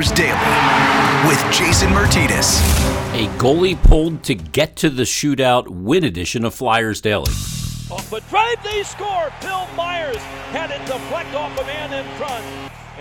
Flyers Daily with Jason Martinez. A goalie pulled to get to the shootout win edition of Flyers Daily. Off a drive, they score. Phil Myers had it deflect off a man in front.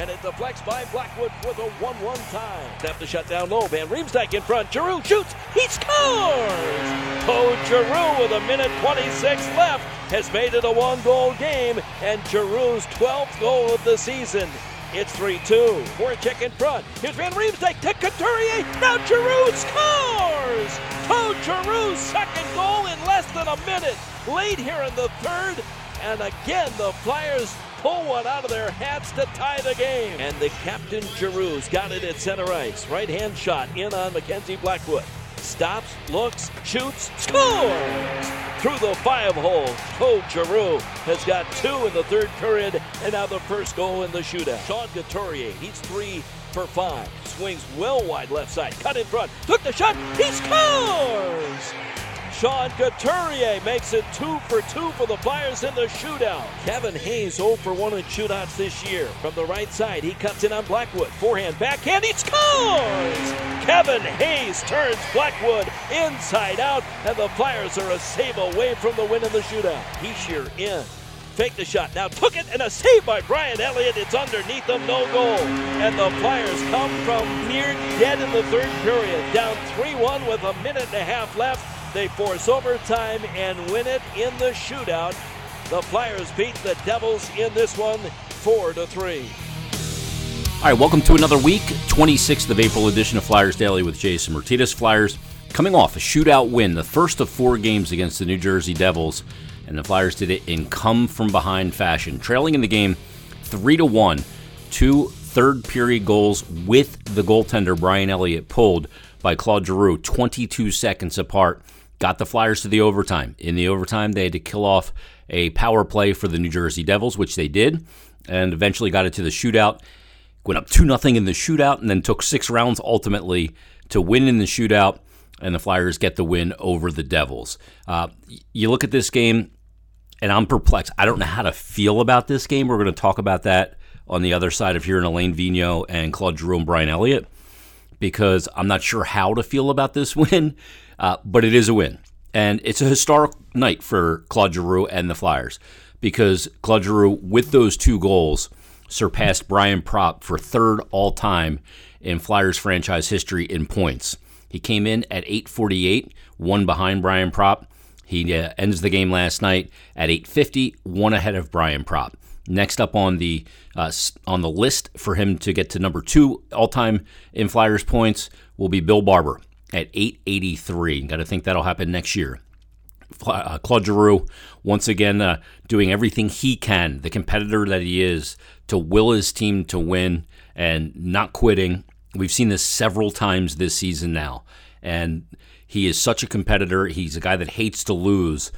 And it deflects by Blackwood with a 1 1 tie. Snap the shut down low. Van Riemsdyk in front. Giroux shoots. He scores! Claude Giroux with a minute 26 left has made it a one goal game and Giroux's 12th goal of the season. It's 3 2. Voracek in front. Here's Van Riemsdyk to Couturier. Now Giroux scores! Claude Giroux's second goal in less than a minute. Late here in the third. And again, the Flyers pull one out of their hats to tie the game. And the captain Giroux's got it at center ice. Right hand shot in on Mackenzie Blackwood. Stops, looks, shoots, scores! Through the five hole, Claude Giroux has got two in the third period, and now the first goal in the shootout. Sean Couturier, he's three for five. Swings well wide left side, cut in front, took the shot, he scores! Sean Couturier makes it two for two for the Flyers in the shootout. Kevin Hayes 0 for 1 in shootouts this year. From the right side, he cuts in on Blackwood. Forehand, backhand, he scores! Kevin Hayes turns Blackwood inside out, and the Flyers are a save away from the win in the shootout. Hischier in. Fake the shot. Now took it and a save by Brian Elliott. It's underneath them, no goal. And the Flyers come from near dead in the third period. Down 3 1 with a minute and a half left. They force overtime and win it in the shootout. The Flyers beat the Devils in this one 4 to 3. All right, welcome to another week, 26th of April edition of Flyers Daily with Jason Martinez. Flyers coming off a shootout win, the first of four games against the New Jersey Devils, and the Flyers did it in come from behind fashion, trailing in the game 3 to 1. Two third period goals with the goaltender Brian Elliott pulled by Claude Giroux 22 seconds apart got the Flyers to the overtime. In the overtime, they had to kill off a power play for the New Jersey Devils, which they did, and eventually got it to the shootout. Went up 2 0 in the shootout and then took six rounds ultimately to win in the shootout, and the Flyers get the win over the Devils. Uh, you look at this game, and I'm perplexed. I don't know how to feel about this game. We're going to talk about that on the other side of here in Alain Vigneault and Claude and Brian Elliott because I'm not sure how to feel about this win, uh, but it is a win. And it's a historic night for Claude Giroux and the Flyers because Claude Giroux, with those two goals, surpassed Brian Propp for third all time in Flyers franchise history in points. He came in at 848, one behind Brian Propp. He uh, ends the game last night at 850, one ahead of Brian Propp. Next up on the uh, on the list for him to get to number two all time in Flyers points will be Bill Barber at 883. Got to think that'll happen next year. Uh, Claude Giroux once again uh, doing everything he can, the competitor that he is, to will his team to win and not quitting. We've seen this several times this season now, and he is such a competitor. He's a guy that hates to lose.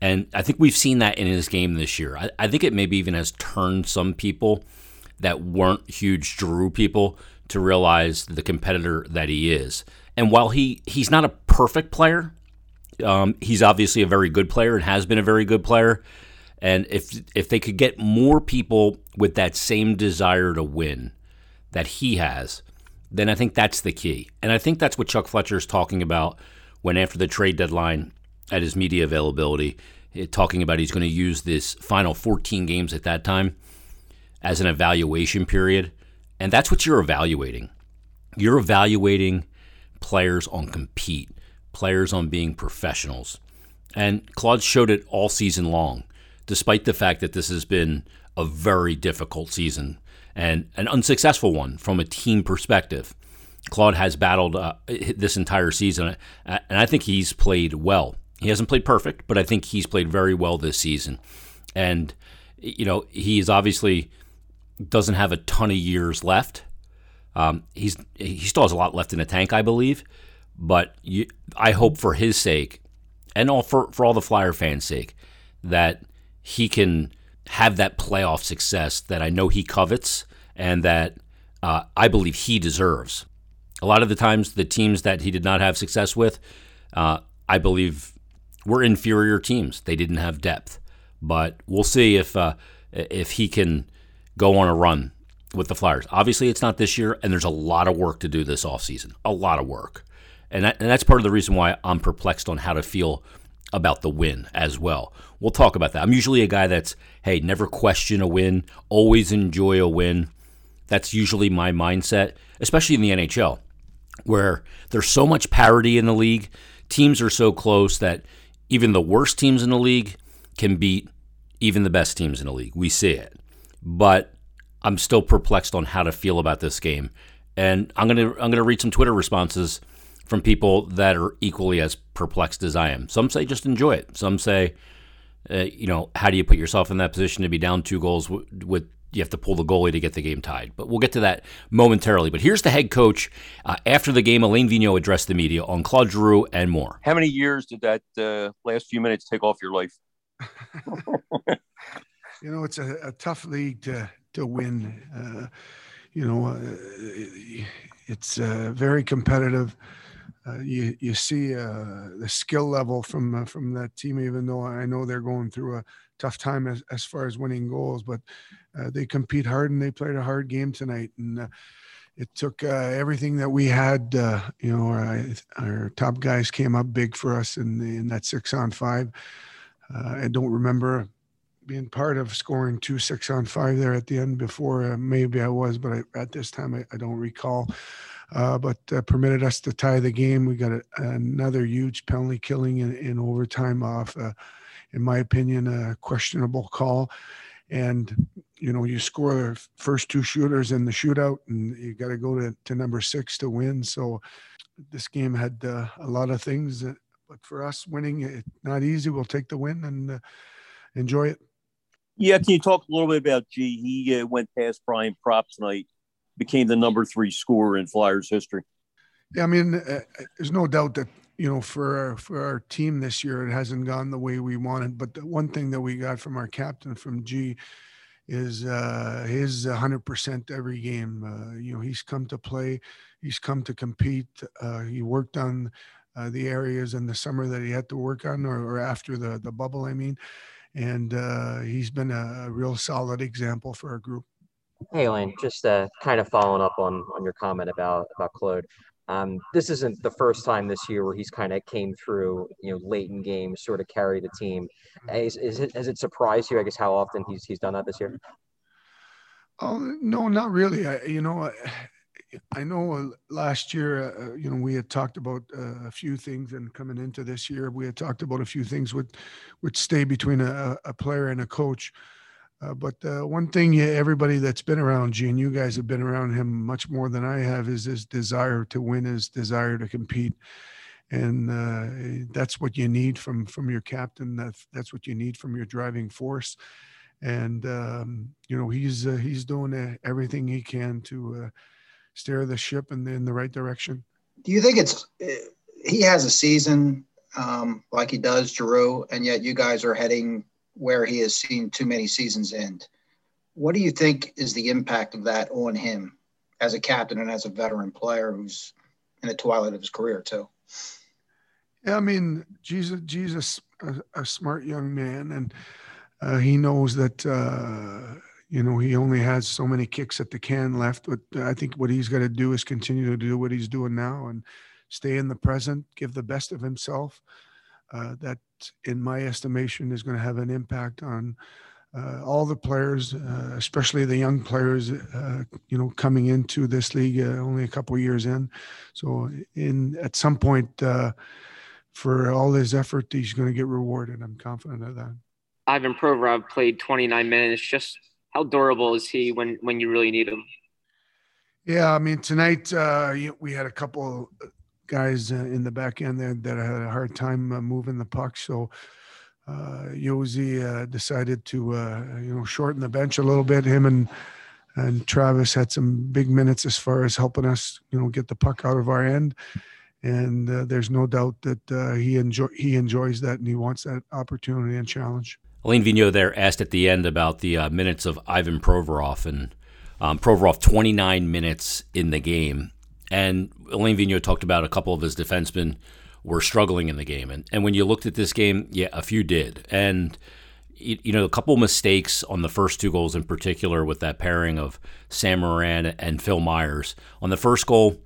And I think we've seen that in his game this year. I, I, think it maybe even has turned some people that weren't huge Giroux people to realize the competitor that he is. And while he, he's not a perfect player, um, he's obviously a very good player and has been a very good player. And if if they could get more people with that same desire to win that he has, then I think that's the key. And I think that's what Chuck Fletcher is talking about when after the trade deadline at his media availability, eh, talking about he's going to use this final 14 games at that time as an evaluation period. And that's what you're evaluating. You're evaluating players on compete, players on being professionals. And Claude showed it all season long, despite the fact that this has been a very difficult season and an unsuccessful one from a team perspective. Claude has battled uh, this entire season, and I think he's played well. He hasn't played perfect, but I think he's played very well this season. And, you know, he is obviously doesn't have a ton of years left. Um, he's he still has a lot left in the tank, I believe. But you, I hope for his sake, and all for for all the Flyer fans' sake, that he can have that playoff success that I know he covets and that uh, I believe he deserves. A lot of the times, the teams that he did not have success with, uh, I believe were inferior teams. They didn't have depth, but we'll see if uh, if he can go on a run with the Flyers. Obviously, it's not this year, and there's a lot of work to do this offseason. A lot of work. And, that, and that's part of the reason why I'm perplexed on how to feel about the win as well. We'll talk about that. I'm usually a guy that's, hey, never question a win, always enjoy a win. That's usually my mindset, especially in the NHL, where there's so much parity in the league. Teams are so close that even the worst teams in the league can beat even the best teams in the league. We see it. But I'm still perplexed on how to feel about this game. And I'm gonna I'm gonna read some Twitter responses from people that are equally as perplexed as I am. Some say just enjoy it. Some say, uh, you know, how do you put yourself in that position to be down two goals w- with you have to pull the goalie to get the game tied. But we'll get to that momentarily. But here's the head coach uh, after the game. Alain Vigneault addressed the media on Claude Giroux and more. How many years did that uh, last few minutes take off your life? you know, it's a, a, tough league to to win. Uh, you know, uh, it's uh, very competitive. Uh, you you see uh, the skill level from uh, from that team. Even though I know they're going through a tough time as, as far as winning goals, but they compete hard and they played a hard game tonight. And it took everything that we had. you know, our, our, top guys came up big for us in the, in that six on five. I don't remember being part of scoring two six on five there at the end before. maybe I was, but I, at this time I, I don't recall uh, but uh, permitted us to tie the game. We got a, another huge penalty killing in, in overtime off, uh, in my opinion, a questionable call. And you know, you score the first two shooters in the shootout, and you got to go to, to number six to win. So this game had uh, a lot of things, that, but for us, winning it not easy. We'll take the win and uh, enjoy it. Yeah, can you talk a little bit about G? He uh, went past Brian Propp tonight became the number three scorer in Flyers history. Yeah, I mean, uh, there's no doubt that you know for our, for our team this year, it hasn't gone the way we wanted. But the one thing that we got from our captain, from G, is uh, his 100% every game. Uh, you know, he's come to play, he's come to compete. Uh, he worked on uh, the areas in the summer that he had to work on, or, or after the the bubble, I mean. And uh, he's been a, real solid example for our group. Hey, Alain, just uh, kind of following up on on your comment about about Claude. Um, this isn't the first time this year where he's kind of came through, you know, late in games, sort of carried the team. Is, is it has it surprised you? I guess how often he's he's done that this year? Oh no, not really. I, you know, I, I know uh, last year, uh, you know, we had talked about uh, a few things, and coming into this year, we had talked about a few things would would stay between a, a player and a coach. Uh, but uh, one thing, everybody that's been around Gene, you guys have been around him much more than I have, is his desire to win, his desire to compete, and uh, that's what you need from from your captain. That's that's what you need from your driving force, and um, you know he's uh, he's doing uh, everything he can to uh, steer the ship in the, in the right direction. Do you think it's he has a season um, like he does, Giroux, and yet you guys are heading where he has seen too many seasons end. What do you think is the impact of that on him as a captain and as a veteran player who's in the twilight of his career too? Yeah, I mean, Jesus, Jesus, a, a smart young man, and uh, he knows that uh, you know he only has so many kicks at the can left. But I think what he's got to do is continue to do what he's doing now and stay in the present, give the best of himself. Uh, that in my estimation, is going to have an impact on uh, all the players, uh, especially the young players, uh, you know, coming into this league uh, only a couple years in. So, in at some point, uh, for all his effort, he's going to get rewarded. I'm confident of that. Ivan Provorov played 29 minutes. Just how durable is he when when you really need him? Yeah, I mean tonight uh, we had a couple guys uh, in the back end there that had a hard time uh, moving the puck. So uh, Josi uh, decided to uh, you know shorten the bench a little bit. Him and and Travis had some big minutes as far as helping us you know get the puck out of our end. And uh, there's no doubt that uh, he enjoy he enjoys that and he wants that opportunity and challenge. Alain Vigneault there asked at the end about the minutes of Ivan Provorov and um, Provorov 29 minutes in the game and Alain Vigneault talked about a couple of his defensemen were struggling in the game. And, and when you looked at this game, yeah, a few did. And you, you know, a couple mistakes on the first two goals in particular with that pairing of Sam Morin and Phil Myers. On the first goal,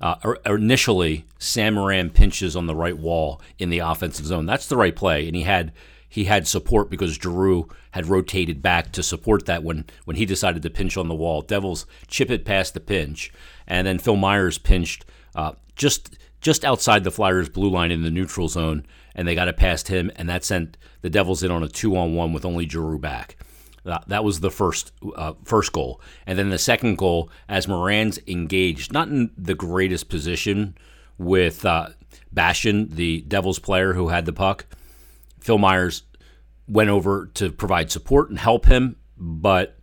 uh, initially, Sam Morin pinches on the right wall in the offensive zone. That's the right play, and he had he had support because Giroux had rotated back to support that when when he decided to pinch on the wall. Devils chip it past the pinch, and then Phil Myers pinched uh, just just outside the Flyers' blue line in the neutral zone, and they got it past him, and that sent the Devils in on a two on one with only Giroux back. That was the first uh, first goal, and then the second goal as Morin's engaged, not in the greatest position with uh, Bastian, the Devils player who had the puck. Phil Myers went over to provide support and help him, but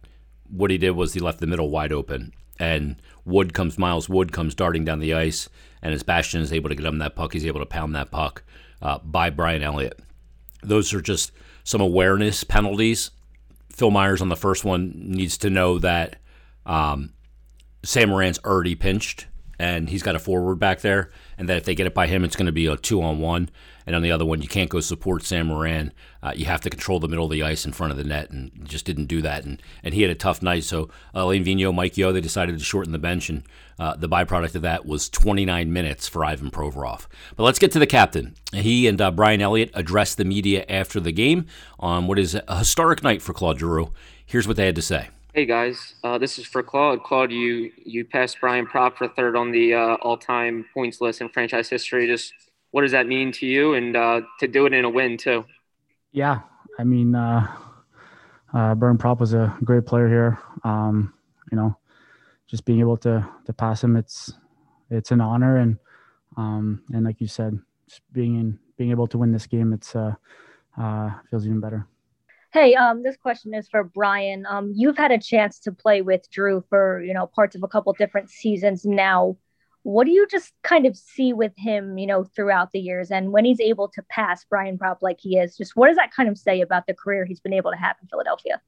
what he did was he left the middle wide open, and Wood comes Miles Wood comes darting down the ice, and as Bastian is able to get him that puck, he's able to pound that puck uh, by Brian Elliott. Those are just some awareness penalties Phil Myers on the first one needs to know that um, Sam Morin's already pinched and he's got a forward back there, and that if they get it by him, it's going to be a two on one. And on the other one, you can't go support Sam Morin. Uh, you have to control the middle of the ice in front of the net, and just didn't do that. And and he had a tough night. So uh, Alain Vigneault, Mike Yeo, they decided to shorten the bench, and uh, the byproduct of that was 29 minutes for Ivan Provorov. But let's get to the captain. He and uh, Brian Elliott addressed the media after the game on what is a historic night for Claude Giroux. Here's what they had to say. Hey guys, uh, this is for Claude. Claude, you you passed Brian Propp for third on the uh, all-time points list in franchise history. Just what does that mean to you, and uh, to do it in a win too? Yeah, I mean, uh, uh, Brian Propp was a great player here. Um, you know, just being able to to pass him, it's it's an honor, and um, and like you said, just being in being able to win this game, it's uh, uh, feels even better. Hey, um, this question is for Brian. Um, you've had a chance to play with Giroux for you know parts of a couple different seasons now. What do you just kind of see with him, you know, throughout the years, and when he's able to pass Brian Propp like he is, just what does that kind of say about the career he's been able to have in Philadelphia?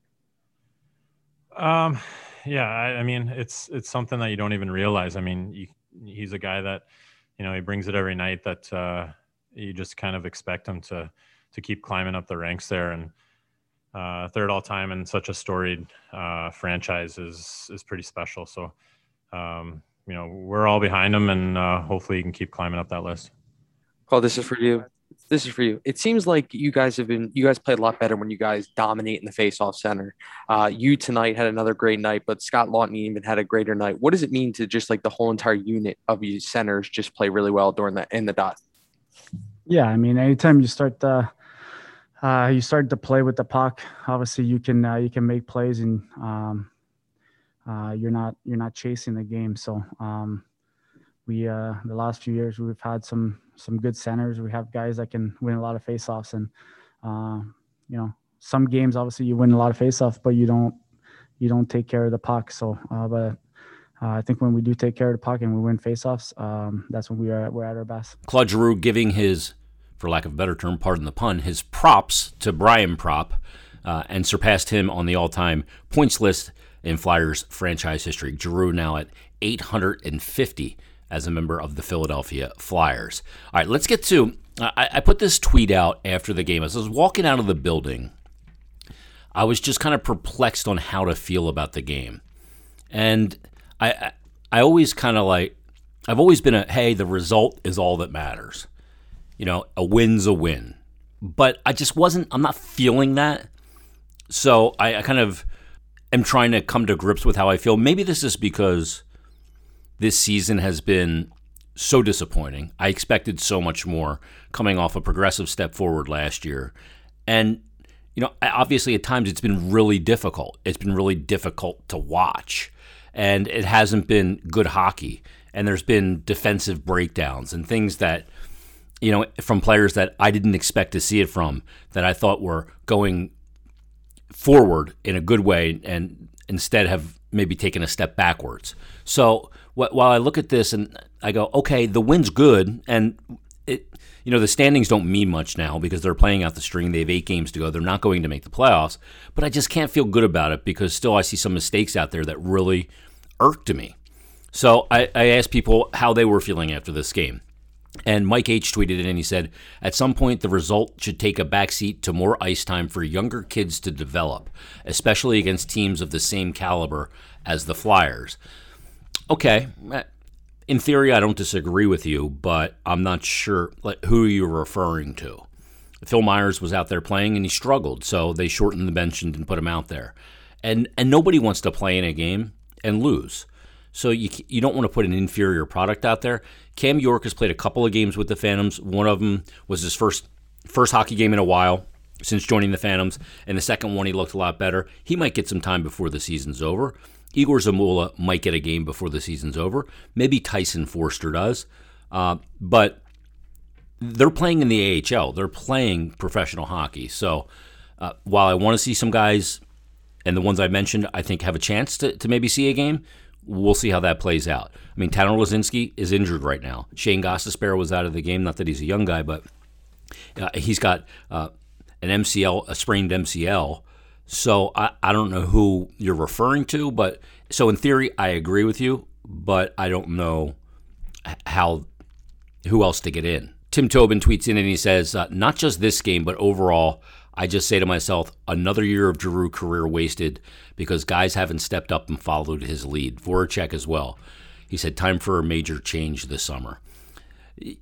Um, yeah, I, I mean, it's it's something that you don't even realize. I mean, you, he's a guy that, you know, he brings it every night. That uh, you just kind of expect him to to keep climbing up the ranks there, and uh, third all time in such a storied uh, franchise is is pretty special. So, um, you know, we're all behind him, and uh, hopefully, he can keep climbing up that list. Well, this is for you. This is for you. It seems like you guys have been you guys played a lot better when you guys dominate in the face-off center. Uh, you tonight had another great night, but Scott Laughton even had a greater night. What does it mean to just like the whole entire unit of you centers just play really well during that in the dot? Yeah, I mean, anytime you start the uh, you start to play with the puck, obviously you can uh, you can make plays and um, uh, you're not you're not chasing the game. So um, we uh, the last few years we've had some some good centers. We have guys that can win a lot of faceoffs, and uh, you know some games obviously you win a lot of faceoffs, but you don't you don't take care of the puck. So, uh, but I think when we do take care of the puck and we win faceoffs, um, that's when we are we're at our best. Claude Giroux giving his for lack of a better term, pardon the pun, his props to Brian Propp uh, and surpassed him on the all time points list in Flyers franchise history. Giroux now at 850 as a member of the Philadelphia Flyers. All right, let's get to. I, I put this tweet out after the game. As I was walking out of the building, I was just kind of perplexed on how to feel about the game. And I, I, I always kind of like, I've always been a, hey, the result is all that matters you know, a win's a win. But I just wasn't, I'm not feeling that. So I, I kind of am trying to come to grips with how I feel. Maybe this is because this season has been so disappointing. I expected so much more coming off a progressive step forward last year. And, you know, obviously at times it's been really difficult. It's been really difficult to watch. And it hasn't been good hockey. And there's been defensive breakdowns and things that you know, from players that I didn't expect to see it from, that I thought were going forward in a good way, and instead have maybe taken a step backwards. So wh- while I look at this and I go, okay, the win's good, and it, you know, the standings don't mean much now because they're playing out the string. They have eight games to go. They're not going to make the playoffs, but I just can't feel good about it because still I see some mistakes out there that really irked to me. So I, I asked people how they were feeling after this game. And Mike H tweeted it and he said, At some point, the result should take a backseat to more ice time for younger kids to develop, especially against teams of the same caliber as the Flyers. Okay. Eh, in theory, I don't disagree with you, but I'm not sure who you're referring to. Phil Myers was out there playing and he struggled, so they shortened the bench and put him out there. And and nobody wants to play in a game and lose. So you you don't want to put an inferior product out there. Cam York has played a couple of games with the Phantoms. One of them was his first first hockey game in a while since joining the Phantoms, and the second one he looked a lot better. He might get some time before the season's over. Egor Zamula might get a game before the season's over. Maybe Tyson Foerster does, uh, but they're playing in the AHL. They're playing professional hockey. So uh, while I want to see some guys, and the ones I mentioned, I think have a chance to, to maybe see a game. We'll see how that plays out. I mean, Tanner Laczynski is injured right now. Shane Gostisbehere was out of the game. Not that he's a young guy, but uh, he's got uh, an MCL, a sprained MCL. So I, I don't know who you're referring to, but so in theory, I agree with you, but I don't know how who else to get in. Tim Tobin tweets in and he says, uh, not just this game, but overall, I just say to myself, another year of Giroux career wasted because guys haven't stepped up and followed his lead. Voracek as well. He said, time for a major change this summer.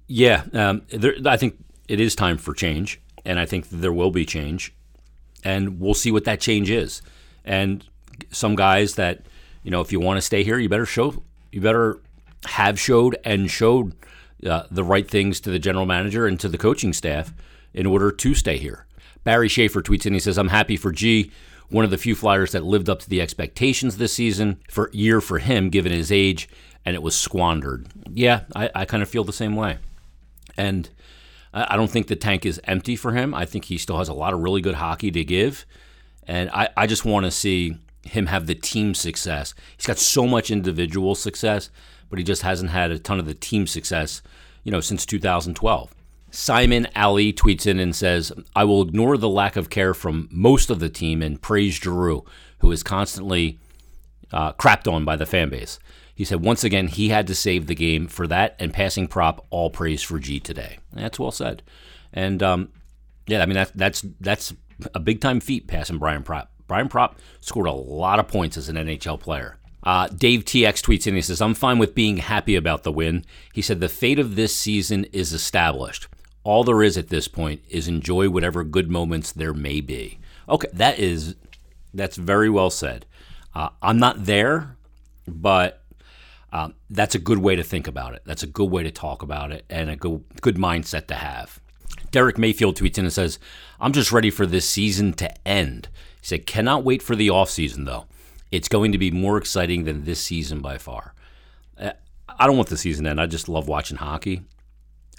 Yeah, um, there, I think it is time for change, and I think there will be change, and we'll see what that change is. And some guys that, you know, if you want to stay here, you better show, you better have showed and showed uh, the right things to the general manager and to the coaching staff in order to stay here. Barry Schaefer tweets in. He says, "I'm happy for G, one of the few Flyers that lived up to the expectations this season. For year for him, given his age, and it was squandered. Yeah, I, I kind of feel the same way. And I, I don't think the tank is empty for him. I think he still has a lot of really good hockey to give, and I, I just want to see him have the team success. He's got so much individual success but he just hasn't had a ton of the team success, you know, since 2012. Simon Ali tweets in and says, I will ignore the lack of care from most of the team and praise Giroux, who is constantly uh, crapped on by the fan base. He said, once again, he had to save the game for that and passing Propp, all praise for G today. That's well said. And um, yeah, I mean, that, that's, that's a big time feat passing Brian Propp. Brian Propp scored a lot of points as an NHL player. Uh, Dave TX tweets in. He says, I'm fine with being happy about the win. He said, The fate of this season is established. All there is at this point is enjoy whatever good moments there may be. Okay, that is, that's very well said. Uh, I'm not there, but um, that's a good way to think about it. That's a good way to talk about it and a good, good mindset to have. Derek Mayfield tweets in and says, I'm just ready for this season to end. He said, cannot wait for the offseason, though. It's going to be more exciting than this season by far. Uh, I don't want the season to end. I just love watching hockey,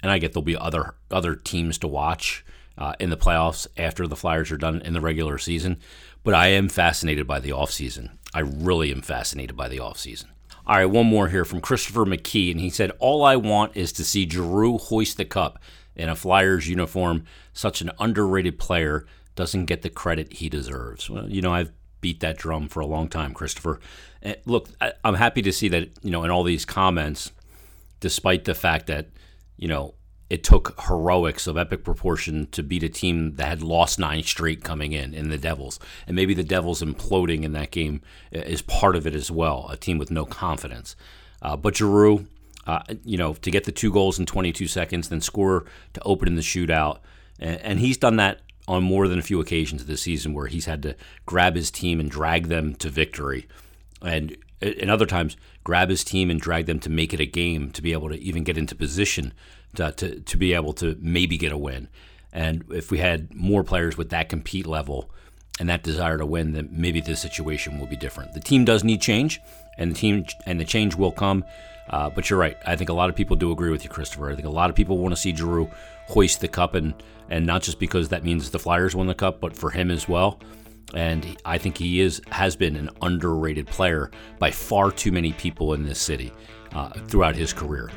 and I get there'll be other other teams to watch uh, in the playoffs after the Flyers are done in the regular season. But I am fascinated by the offseason. I really am fascinated by the offseason. All right, one more here from Christopher McKee, and he said, "All I want is to see Giroux hoist the cup in a Flyers uniform. Such an underrated player doesn't get the credit he deserves." Well, you know, I've beat that drum for a long time, Christopher. And look, I, I'm happy to see that you know in all these comments, despite the fact that you know it took heroics of epic proportion to beat a team that had lost nine straight coming in in the Devils, and maybe the Devils imploding in that game is part of it as well. A team with no confidence, uh, but Giroux. Uh, you know, to get the two goals in 22 seconds, then score to open in the shootout, and, and he's done that on more than a few occasions this season where he's had to grab his team and drag them to victory. And in other times, grab his team and drag them to make it a game to be able to even get into position to, to, to be able to maybe get a win. And if we had more players with that compete level and that desire to win, then maybe the situation will be different. The team does need change, and the team and the change will come. Uh, but you're right. I think a lot of people do agree with you, Christopher. I think a lot of people want to see Giroux hoist the cup, and and not just because that means the Flyers won the cup, but for him as well. And I think he is has been an underrated player by far too many people in this city uh, throughout his career.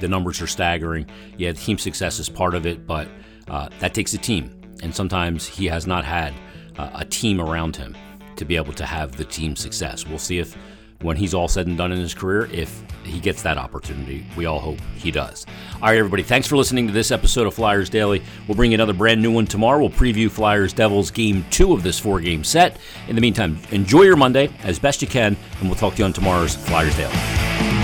The numbers are staggering. Yeah, team success is part of it, but uh, that takes a team, and sometimes he has not had uh, a team around him to be able to have the team success. We'll see if when he's all said and done in his career if he gets that opportunity. We all hope he does. All right, everybody, thanks for listening to this episode of Flyers Daily. We'll bring you another brand new one tomorrow. We'll preview Flyers Devils game two of this four game set. In the meantime, enjoy your Monday as best you can, and we'll talk to you on tomorrow's Flyers Daily.